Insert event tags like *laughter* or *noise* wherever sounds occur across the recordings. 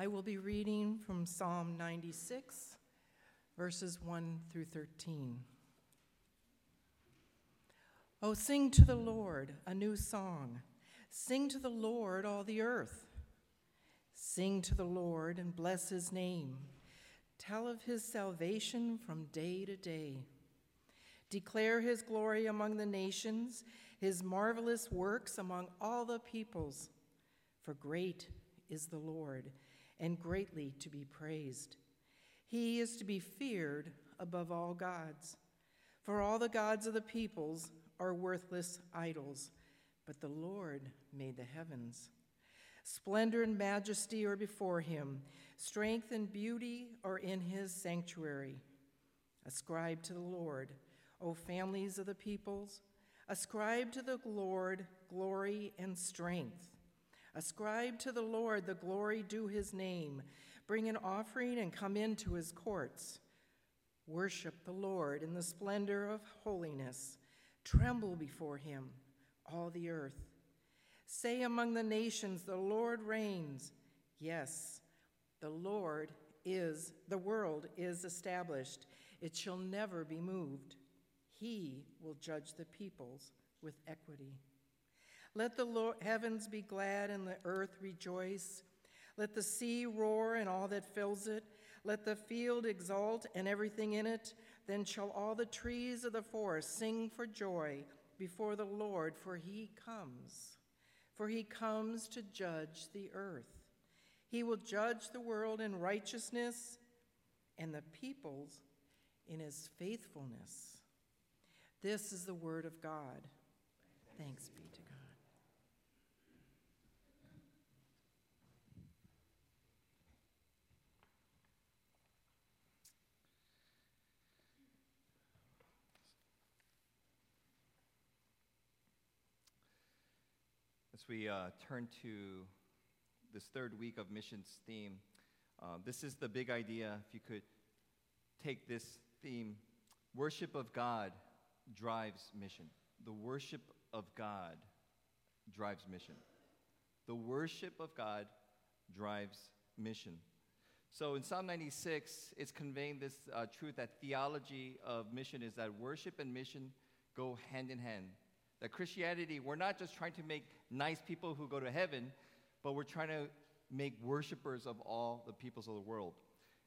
I will be reading from Psalm 96, verses 1 through 13. Oh, sing to the Lord a new song. Sing to the Lord, all the earth. Sing to the Lord and bless his name. Tell of his salvation from day to day. Declare his glory among the nations, his marvelous works among all the peoples. For great is the Lord, and greatly to be praised. He is to be feared above all gods. For all the gods of the peoples are worthless idols, but the Lord made the heavens. Splendor and majesty are before him, strength and beauty are in his sanctuary. Ascribe to the Lord, O families of the peoples. Ascribe to the Lord glory and strength. Ascribe to the Lord the glory due his name. Bring an offering and come into his courts. Worship the Lord in the splendor of holiness. Tremble before him, all the earth. Say among the nations, The Lord reigns. Yes, the Lord is, the world is established. It shall never be moved. He will judge the peoples with equity. Let the Lord, heavens be glad and the earth rejoice. Let the sea roar and all that fills it. Let the field exult and everything in it. Then shall all the trees of the forest sing for joy before the Lord, for he comes. For he comes to judge the earth. He will judge the world in righteousness and the peoples in his faithfulness. This is the word of God. Thanks be to God. As we uh, turn to this third week of missions theme, uh, this is the big idea. If you could take this theme, worship of God drives mission. The worship of God drives mission. The worship of God drives mission. So in Psalm 96, it's conveying this uh, truth that theology of mission is that worship and mission go hand in hand. That Christianity, we're not just trying to make nice people who go to heaven, but we're trying to make worshipers of all the peoples of the world.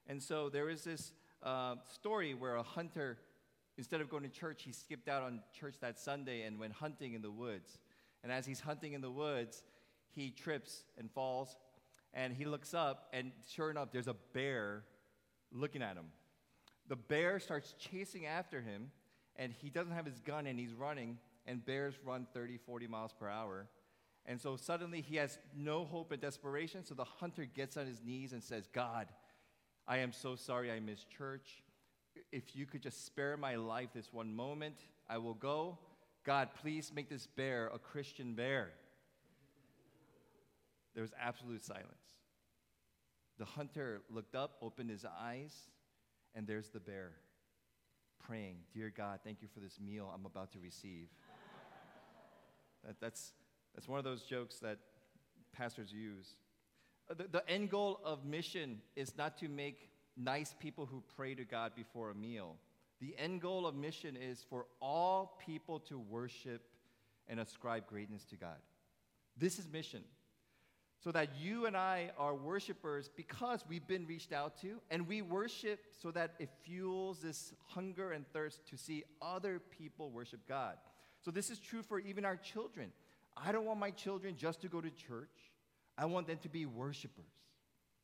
And so there is this uh, story where a hunter, instead of going to church, he skipped out on church that Sunday and went hunting in the woods. And as he's hunting in the woods, he trips and falls, and he looks up, and sure enough, there's a bear looking at him. The bear starts chasing after him, and he doesn't have his gun, and he's running, and bears run 30, 40 miles per hour. And so suddenly he has no hope and desperation. So the hunter gets on his knees and says, God, I am so sorry I missed church. If you could just spare my life this one moment, I will go. God, please make this bear a Christian bear. There was absolute silence. The hunter looked up, opened his eyes, and there's the bear praying, Dear God, thank you for this meal I'm about to receive. That, that's, that's one of those jokes that pastors use. Uh, the, the end goal of mission is not to make nice people who pray to God before a meal. The end goal of mission is for all people to worship and ascribe greatness to God. This is mission. So that you and I are worshipers because we've been reached out to, and we worship so that it fuels this hunger and thirst to see other people worship God. So, this is true for even our children. I don't want my children just to go to church. I want them to be worshipers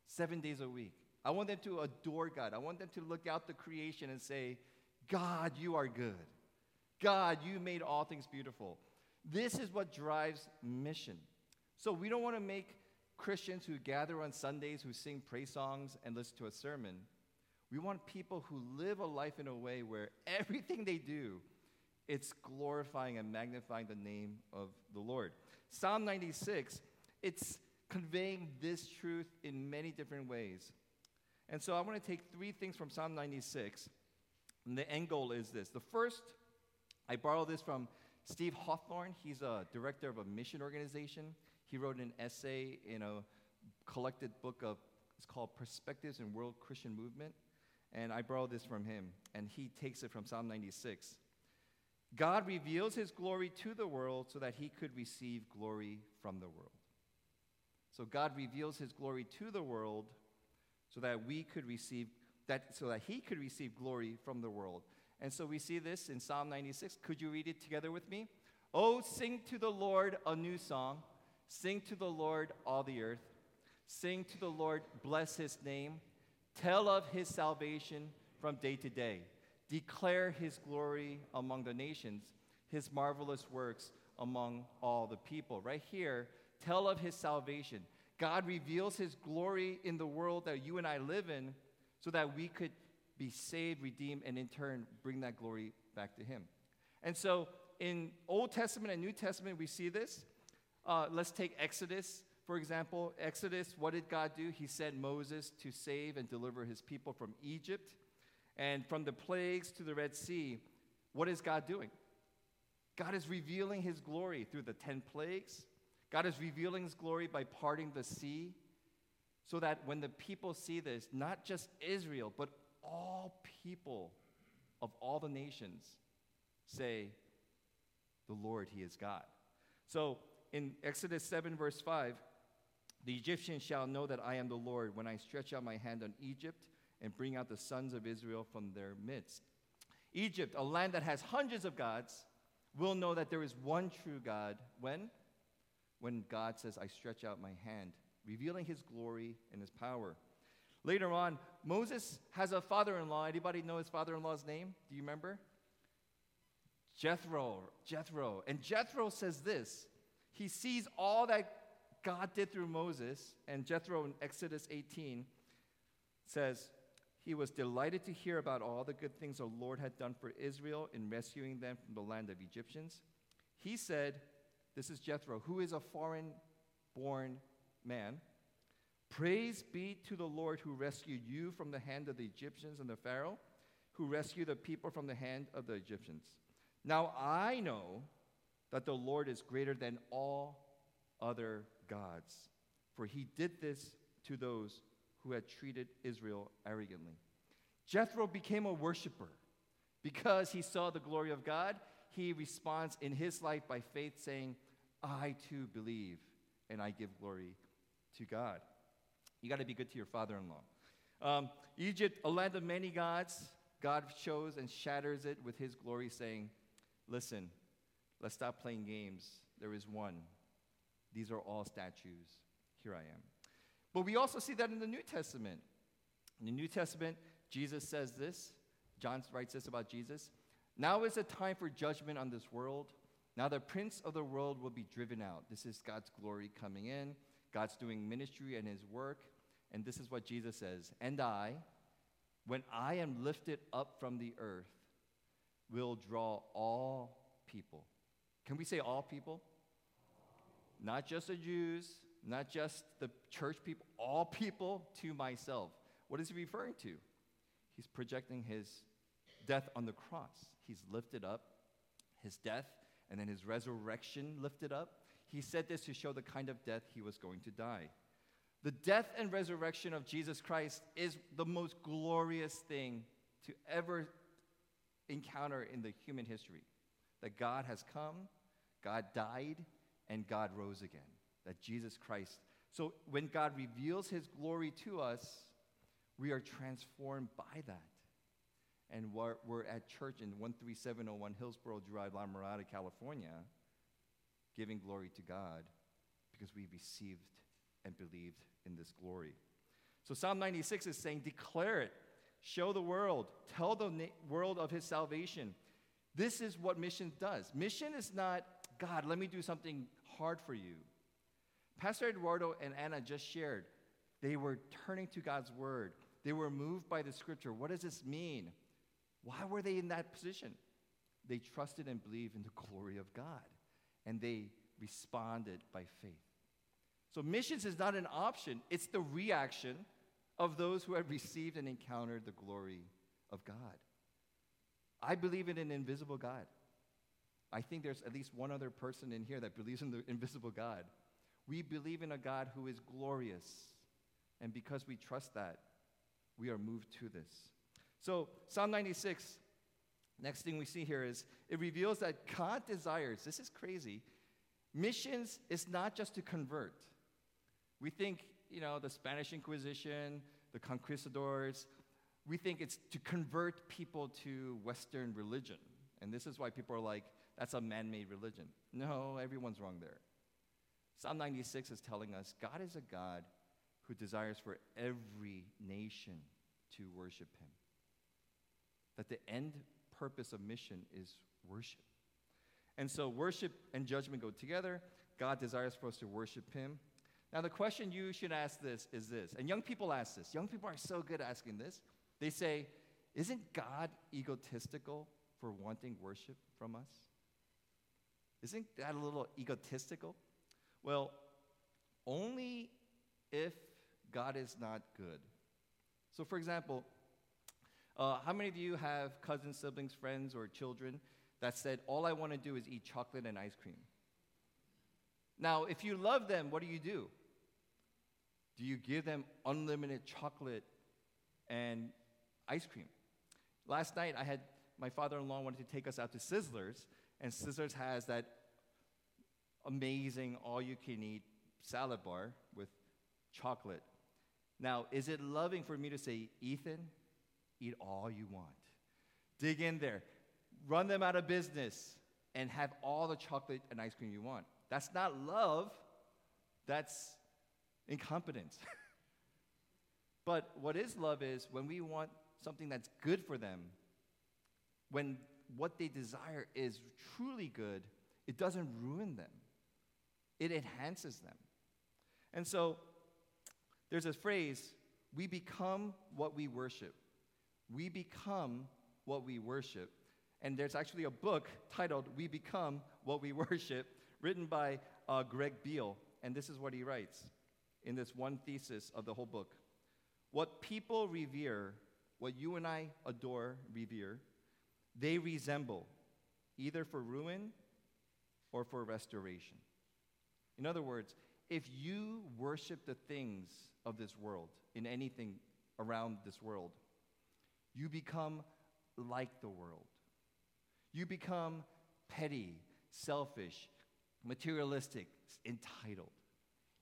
seven days a week. I want them to adore God. I want them to look out the creation and say, God, you are good. God, you made all things beautiful. This is what drives mission. So we don't want to make Christians who gather on Sundays, who sing praise songs and listen to a sermon. We want people who live a life in a way where *laughs* everything they do it's glorifying and magnifying the name of the Lord. Psalm 96, it's conveying this truth in many different ways. And so I want to take three things from Psalm 96. And the end goal is this. The first, I borrow this from Steve Hawthorne. He's a director of a mission organization. He wrote an essay in a collected book of It's called Perspectives in World Christian Movement. And I borrow this from him, and he takes it from Psalm 96. God reveals his glory to the world so that he could receive glory from the world. So God reveals his glory to the world so that we could receive that so that he could receive glory from the world. And so we see this in Psalm 96. Could you read it together with me? Oh, sing to the Lord a new song. Sing to the Lord all the earth. Sing to the Lord, bless his name. Tell of his salvation from day to day. Declare his glory among the nations, his marvelous works among all the people. Right here, tell of his salvation. God reveals his glory in the world that you and I live in so that we could be saved, redeemed, and in turn bring that glory back to him. And so in Old Testament and New Testament, we see this. Uh, let's take Exodus, for example. Exodus, what did God do? He sent Moses to save and deliver his people from Egypt. And from the plagues to the Red Sea, what is God doing? God is revealing his glory through the 10 plagues. God is revealing his glory by parting the sea so that when the people see this, not just Israel, but all people of all the nations say, The Lord, He is God. So in Exodus 7, verse 5, the Egyptians shall know that I am the Lord when I stretch out my hand on Egypt and bring out the sons of Israel from their midst. Egypt, a land that has hundreds of gods, will know that there is one true God. When? When God says, I stretch out my hand, revealing his glory and his power. Later on, Moses has a father-in-law. Anybody know his father-in-law's name? Do you remember? Jethro. Jethro. And Jethro says this. He sees all that God did through Moses, and Jethro in Exodus 18 says, he was delighted to hear about all the good things the Lord had done for Israel in rescuing them from the land of Egyptians. He said, This is Jethro, who is a foreign born man. Praise be to the Lord who rescued you from the hand of the Egyptians and the Pharaoh, who rescued the people from the hand of the Egyptians. Now I know that the Lord is greater than all other gods, for he did this to those who had treated Israel arrogantly. Jethro became a worshiper. Because he saw the glory of God, he responds in his life by faith, saying, I too believe, and I give glory to God. You got to be good to your father in law. Um, Egypt, a land of many gods, God shows and shatters it with his glory, saying, Listen, let's stop playing games. There is one. These are all statues. Here I am. But we also see that in the New Testament. In the New Testament, Jesus says this. John writes this about Jesus. Now is the time for judgment on this world. Now the prince of the world will be driven out. This is God's glory coming in. God's doing ministry and his work. And this is what Jesus says And I, when I am lifted up from the earth, will draw all people. Can we say all people? Not just the Jews, not just the church people, all people to myself. What is he referring to? He's projecting his death on the cross. He's lifted up, his death, and then his resurrection lifted up. He said this to show the kind of death he was going to die. The death and resurrection of Jesus Christ is the most glorious thing to ever encounter in the human history. That God has come, God died, and God rose again that Jesus Christ. So when God reveals his glory to us, we are transformed by that. And we're, we're at church in 13701 Hillsborough Drive, La Mirada, California, giving glory to God because we received and believed in this glory. So Psalm 96 is saying, declare it, show the world, tell the na- world of his salvation. This is what mission does. Mission is not, God, let me do something hard for you. Pastor Eduardo and Anna just shared. They were turning to God's word. They were moved by the scripture. What does this mean? Why were they in that position? They trusted and believed in the glory of God, and they responded by faith. So, missions is not an option, it's the reaction of those who have received and encountered the glory of God. I believe in an invisible God. I think there's at least one other person in here that believes in the invisible God. We believe in a God who is glorious, And because we trust that, we are moved to this. So, Psalm 96, next thing we see here is it reveals that God desires, this is crazy, missions is not just to convert. We think, you know, the Spanish Inquisition, the conquistadors, we think it's to convert people to Western religion. And this is why people are like, that's a man made religion. No, everyone's wrong there. Psalm 96 is telling us God is a God who desires for every nation to worship him. That the end purpose of mission is worship. And so worship and judgment go together. God desires for us to worship him. Now, the question you should ask this is this, and young people ask this. Young people are so good at asking this. They say, Isn't God egotistical for wanting worship from us? Isn't that a little egotistical? Well, only if God is not good. So, for example, uh, how many of you have cousins, siblings, friends, or children that said, All I want to do is eat chocolate and ice cream? Now, if you love them, what do you do? Do you give them unlimited chocolate and ice cream? Last night, I had my father in law wanted to take us out to Sizzlers, and Sizzlers has that amazing all you can eat salad bar with chocolate. Now, is it loving for me to say, Ethan, eat all you want? Dig in there, run them out of business, and have all the chocolate and ice cream you want. That's not love, that's incompetence. *laughs* but what is love is when we want something that's good for them, when what they desire is truly good, it doesn't ruin them, it enhances them. And so there's a phrase we become what we worship. We become what we worship. And there's actually a book titled We Become What We *laughs* Worship, written by uh, Greg Beale. And this is what he writes in this one thesis of the whole book. What people revere, what you and I adore, revere, they resemble either for ruin or for restoration. In other words, if you worship the things of this world, in anything around this world, you become like the world. You become petty, selfish, materialistic, entitled.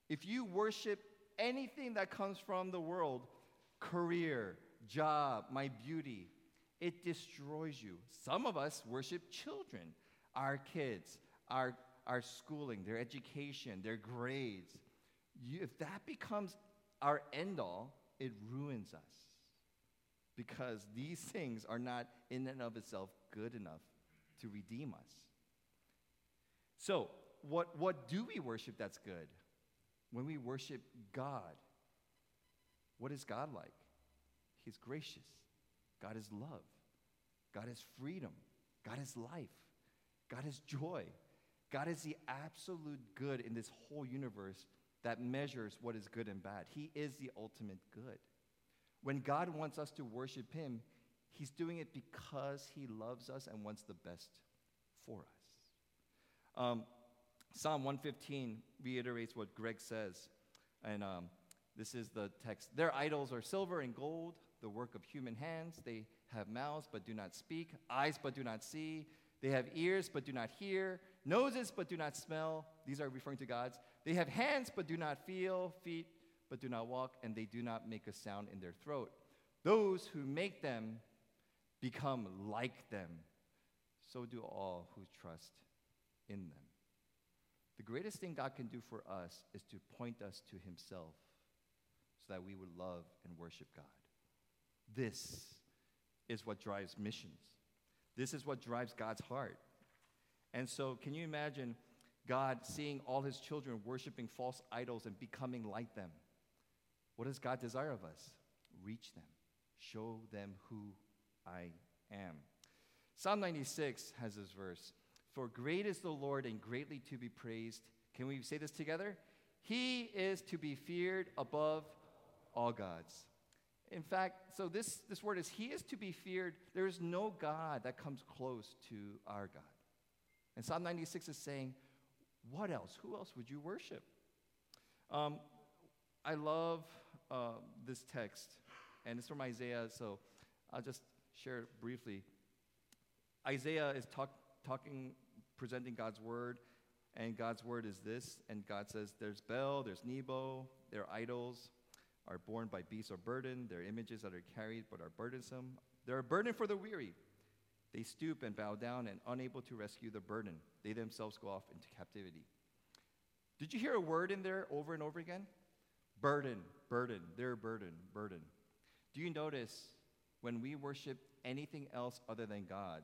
If you worship anything that comes from the world, career, job, my beauty, it destroys you. Some of us worship children, our kids, our, our schooling, their education, their grades. You, if that becomes our end all, it ruins us. Because these *laughs* things are not in and of itself good enough to redeem us. So, what, what do we worship that's good? When we worship God, what is God like? He's gracious. God is love. God is freedom. God is life. God is joy. God is the absolute good in this whole universe that measures what is good and bad. He is the ultimate good. When God wants us to worship Him, He's doing it because He loves us and wants the best for us. Um, Psalm 115 reiterates what Greg says, and um, this is the text. Their idols are silver and gold, the work of human hands. They have mouths but do not speak, eyes but do not see. They have ears but do not hear, noses but do not smell. These are referring to gods. They have hands but do not feel, feet but do not walk, and they do not make a sound in their throat. Those who make them become like them. So do all who trust in them. The greatest thing God can do for us is to point us to Himself so that we would love and worship God. This is what drives missions. This is what drives God's heart. And so, can you imagine God seeing all His children worshiping false idols and becoming like them? What does God desire of us? Reach them, show them who I am. Psalm 96 has this verse For great is the Lord and greatly to be praised. Can we say this together? He is to be feared above all gods. In fact, so this, this word is He is to be feared. There is no God that comes close to our God. And Psalm 96 is saying, What else? Who else would you worship? Um, I love uh, this text, and it's from Isaiah, so I'll just share it briefly. Isaiah is talk, talking, presenting God's word, and God's word is this. And God says, There's Bel, there's Nebo, their idols are borne by beasts or burden, their images that are carried but are burdensome. They're a burden for the weary. They stoop and bow down and unable to rescue the burden. They themselves go off into captivity. Did you hear a word in there over and over again? Burden, burden, their burden, burden. Do you notice when we worship anything else other than God,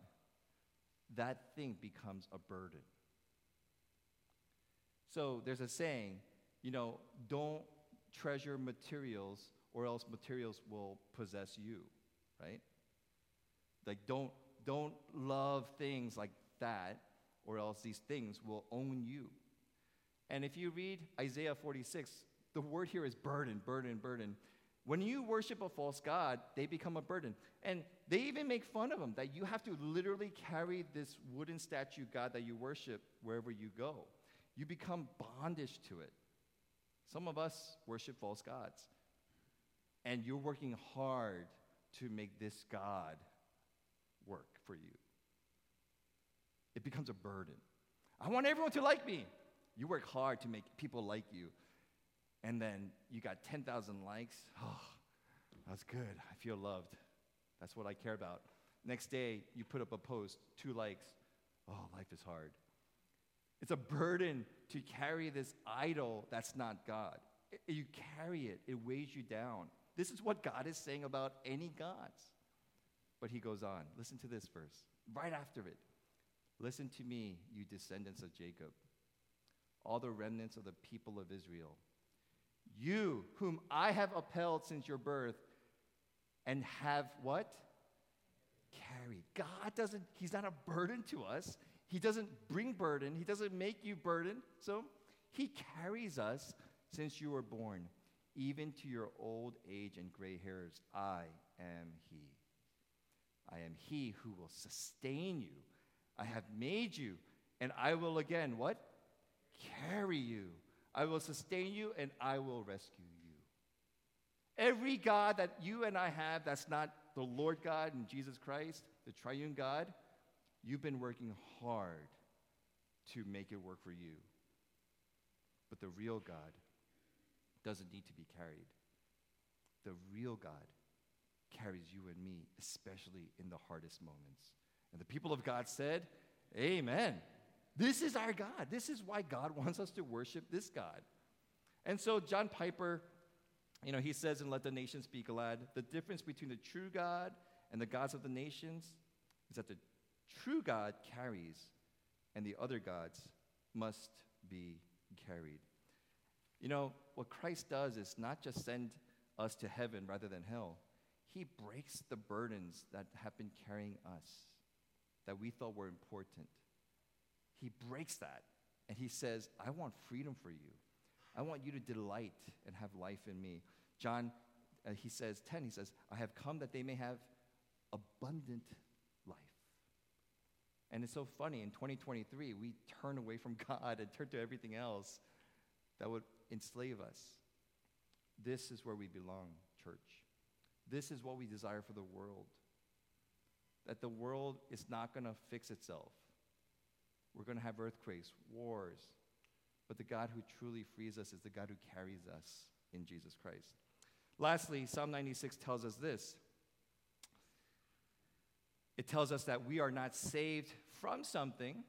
that thing becomes a burden? So there's a saying, you know, don't treasure materials or else materials will possess you, right? Like don't don't love things like that or else these things will own you. And if you read Isaiah 46, the word here is burden, burden, burden. When you worship a false god, they become a burden. And they even make fun of them that you have to literally carry this wooden statue god that you worship wherever you go. You become bondage to it. Some of us worship false gods. And you're working hard to make this God work for you. It becomes a burden. I want everyone to like me. You work hard to make people like you. And then you got 10,000 likes. Oh, *sighs* that's good. I feel loved. That's what I care about. Next day, you put up a post, two likes. Oh, life is hard. It's a burden to carry this idol that's not God. You carry it, it weighs you down. This is what God is saying about any gods. But he goes on. Listen to this verse. Right after it. Listen to me, you descendants of Jacob, all the remnants of the people of Israel. You, whom I have upheld since your birth, and have what? Carried. God doesn't, He's not a burden to us. He doesn't bring burden, He doesn't make you burden. So He carries us since you were born, even to your old age and gray hairs. I am He. I am He who will sustain you. I have made you, and I will again, what? Carry you. I will sustain you, and I will rescue you. Every God that you and I have that's not the Lord God and Jesus Christ, the triune God, You've been working hard to make it work for you. But the real God doesn't need to be carried. The real God carries you and me, especially in the hardest moments. And the people of God said, Amen. This is our God. This is why God *laughs* wants us to worship this God. And so John Piper, you know, he says in Let the Nations Be Glad, the difference between the true God and the gods of the nations is that the true God carries, and the other gods must be carried. You know, what Christ does is not just send us to heaven rather than hell, He breaks the burdens that have been carrying us that we thought were important. He breaks that, and He says, I want freedom for you. I want you to delight and have life in me. John, uh, he says, 10, he says, I have come that they may have abundant and it's so funny, in 2023, we turn away from *laughs* God and turn to everything else that would enslave us. This is where we belong, church. This is what we desire for the world. That the world is not going to fix itself. We're going to have earthquakes, wars. But the God who truly frees us is the God who carries us in Jesus Christ. Lastly, Psalm 96 tells us this it tells us that we are not saved from something,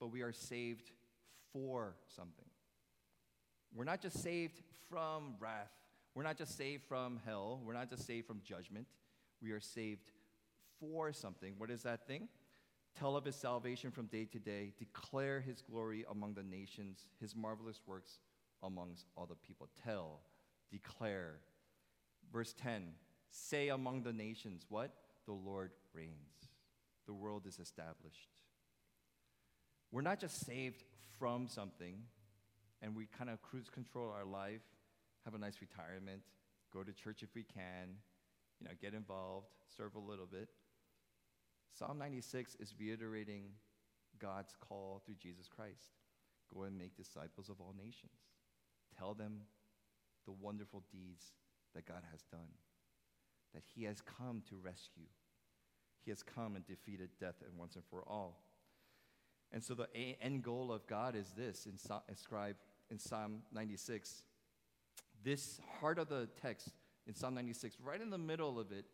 but we are saved for something. We're not just saved from wrath. We're not just saved from hell. We're not just saved from judgment. We are saved for something. What is that thing? Tell of his salvation from day to day. Declare his glory among the nations, his marvelous works amongst all the people. Tell, declare. Verse 10 Say among the nations, what? The Lord reigns the world is established. We're not just saved from something and we kind of cruise control our life, have a nice retirement, go to church if we can, you know, get involved, serve a little bit. Psalm 96 is reiterating God's call through Jesus Christ. Go and make disciples of all nations. Tell them the wonderful deeds that God has done, that He has come to rescue. He has come and defeated death and once and for all. And so the end goal of God is this, in inscribed in Psalm 96. This heart of the text in Psalm 96, right in the middle of it,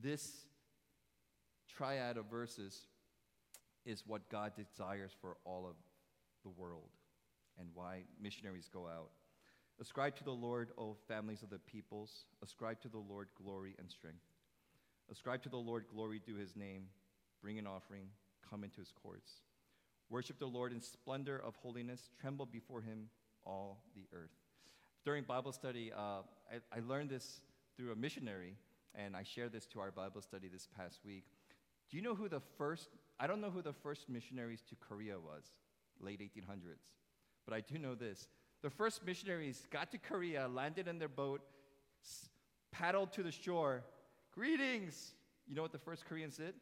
this triad of verses is what God desires for all of the world and why missionaries go out. Ascribe to the Lord, O families of the peoples. Ascribe to the Lord glory and strength. Ascribe to the Lord glory due his name. Bring an offering. Come into his courts. Worship the Lord in splendor of holiness. Tremble before him, all the earth. During Bible study, uh, I, I learned this through a missionary, and I shared this to our Bible study this past week. Do you know who the first, I don't know who the first missionaries to Korea was, late 1800s, but I do know this. The first missionaries got to Korea, landed in their boat, s- paddled to the shore. Greetings! You know what the first Koreans did?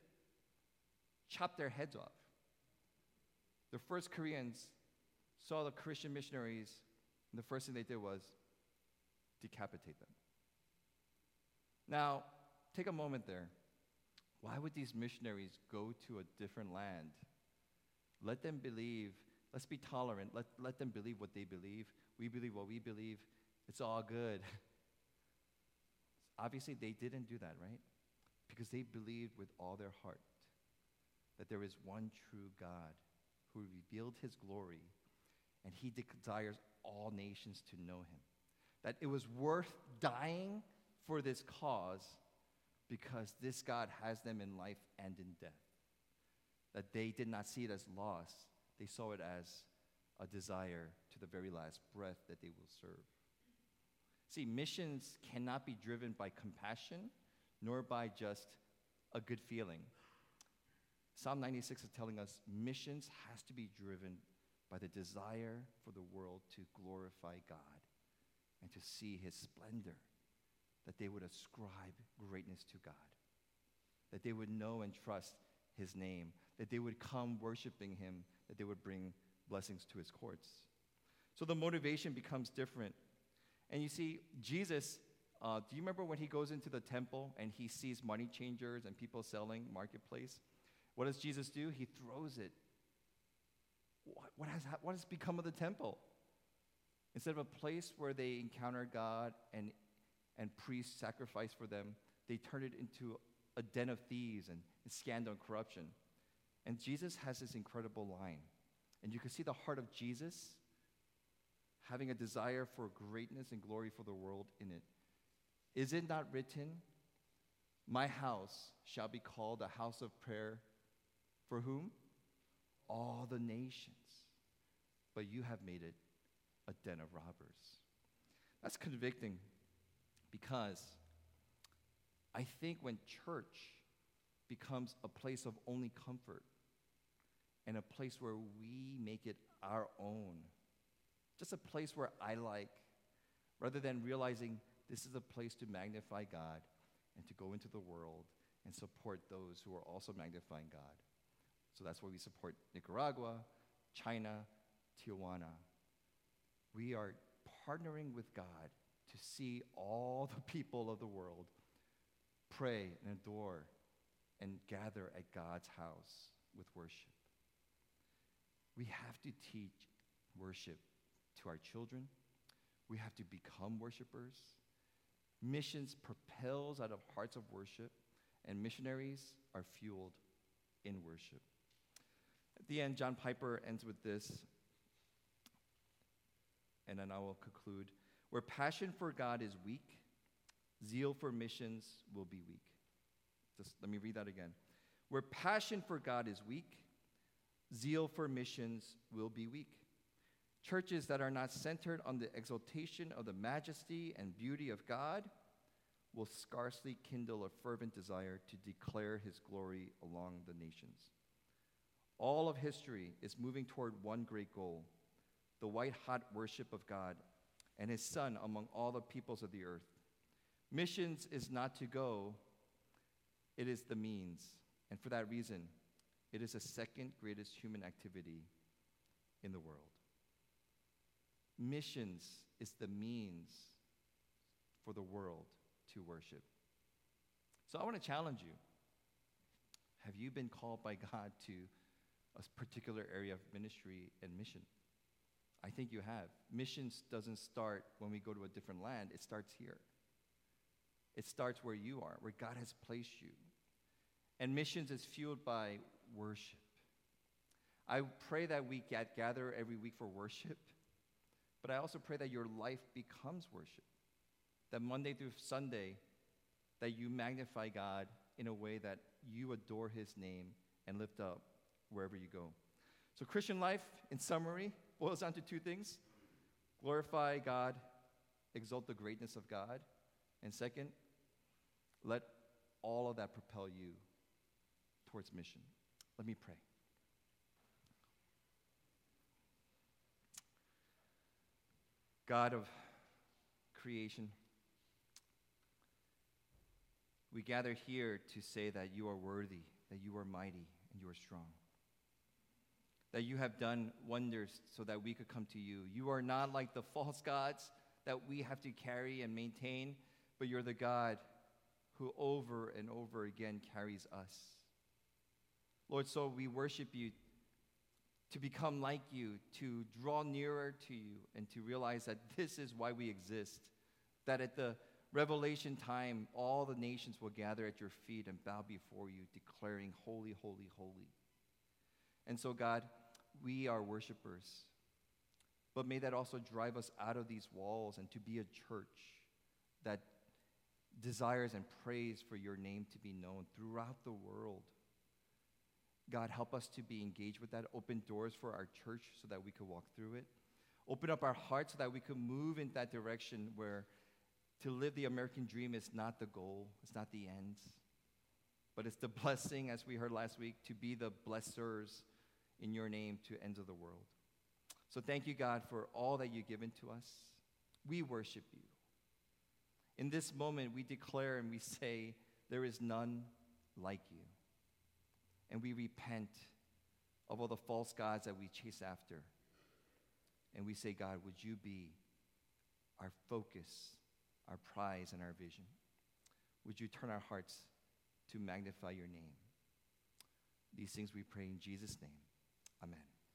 Chopped their heads off. The first Koreans saw the Christian missionaries, and the first thing they did was decapitate them. Now, take a moment there. Why would these missionaries go to a different land? Let them believe, let's be tolerant, let, let them believe what they believe. We believe what we believe. It's all good. *laughs* Obviously, they didn't do that, right? Because they believed with all their heart that there is one true God who revealed his glory, and he desires all nations to know him. That it was worth dying for this cause because this God has them in life and in death. That they did not see it as loss, they saw it as a desire to the very last breath that they will serve. See, missions cannot be driven by compassion nor by just a good feeling. Psalm 96 is telling us missions has to be driven by the desire for the world to glorify God and to see his splendor, that they would ascribe greatness to God, that they would know and trust his name, that they would come worshiping him, that they would bring blessings to his courts. So the motivation becomes different. And you see, Jesus, uh, do you remember when he goes into the temple and he sees money changers and people selling marketplace? What does Jesus do? He throws it. What, what, has, what has become of the temple? Instead of a place where they encounter God and, and priests sacrifice for them, they turn it into a den of thieves and, and scandal and corruption. And Jesus has this incredible line. And you can see the heart of Jesus having a desire for greatness and glory for the world in it. Is it not written, My house shall be called a house of prayer for whom? All the nations. But you have made it a den of robbers. That's convicting because I think when church becomes a place of only comfort and a place where we make it our own, just a place where I like, rather than realizing this is a place to magnify God and to go into the world and support those who are also magnifying God. So that's why we support Nicaragua, China, Tijuana. We are partnering with God to see all the people of the world pray and adore and gather at God's house with worship. We have to teach worship to our children. We have to become worshipers. Missions propels out of hearts of worship, and missionaries are fueled in worship. At the end, John Piper ends with this, and then I will conclude. Where passion for God is weak, zeal for missions will be weak. Just let me read that again. Where passion for God is weak, zeal for missions will be weak. Churches that are not centered on the exaltation of the majesty and beauty of God will scarcely kindle a fervent desire to declare his glory along the nations. All of history is moving toward one great goal the white hot worship of God and his Son among all the peoples of the earth. Missions is not to go, it is the means. And for that reason, it is the second greatest human activity in the world. Missions is the means for the world to worship. So I want to challenge you. Have you been called by God to a particular area of ministry and mission? I think you have. Missions doesn't start when we go to a different land, it starts here. It starts where you are, where God has placed you. And missions is fueled by worship. I pray that we get, gather every week for worship, but I also pray that your life becomes worship. That Monday through Sunday, that you magnify God in a way that you adore his name and lift up wherever you go. So, Christian life, in summary, boils down to two things glorify God, exalt the greatness of God, and second, let all of that propel you towards mission. Let me pray. God of creation, we gather here to say that you are worthy, that you are mighty, and you are strong. That you have done wonders so that we could come to you. You are not like the false gods that we have to carry and maintain, but you're the God who over and over again carries us. Lord, so we worship you to become like you, to draw nearer to you, and to realize that this is why we exist. That at the revelation time, all the nations will gather at your feet and bow before you, declaring, Holy, holy, holy. And so, God, we are worshipers. But may that also drive us out of these walls and to be a church that desires and prays for your name to be known throughout the world. God, help us to be engaged with that. Open doors for our church so that we could walk through it. Open up our hearts so that we could move in that direction where to live the American dream is not the goal, it's not the end, but it's the *laughs* blessing, as we heard last week, to be the blessers in your name to ends of the world. So thank you, God, for all that you've given to us. We worship you. In this moment, we declare and we say, There is none like you. And we repent of all the false gods that we chase after. And we say, God, would you be our focus, our prize, and our vision? Would you turn our hearts to magnify your name? These things we pray in Jesus' name. Amen.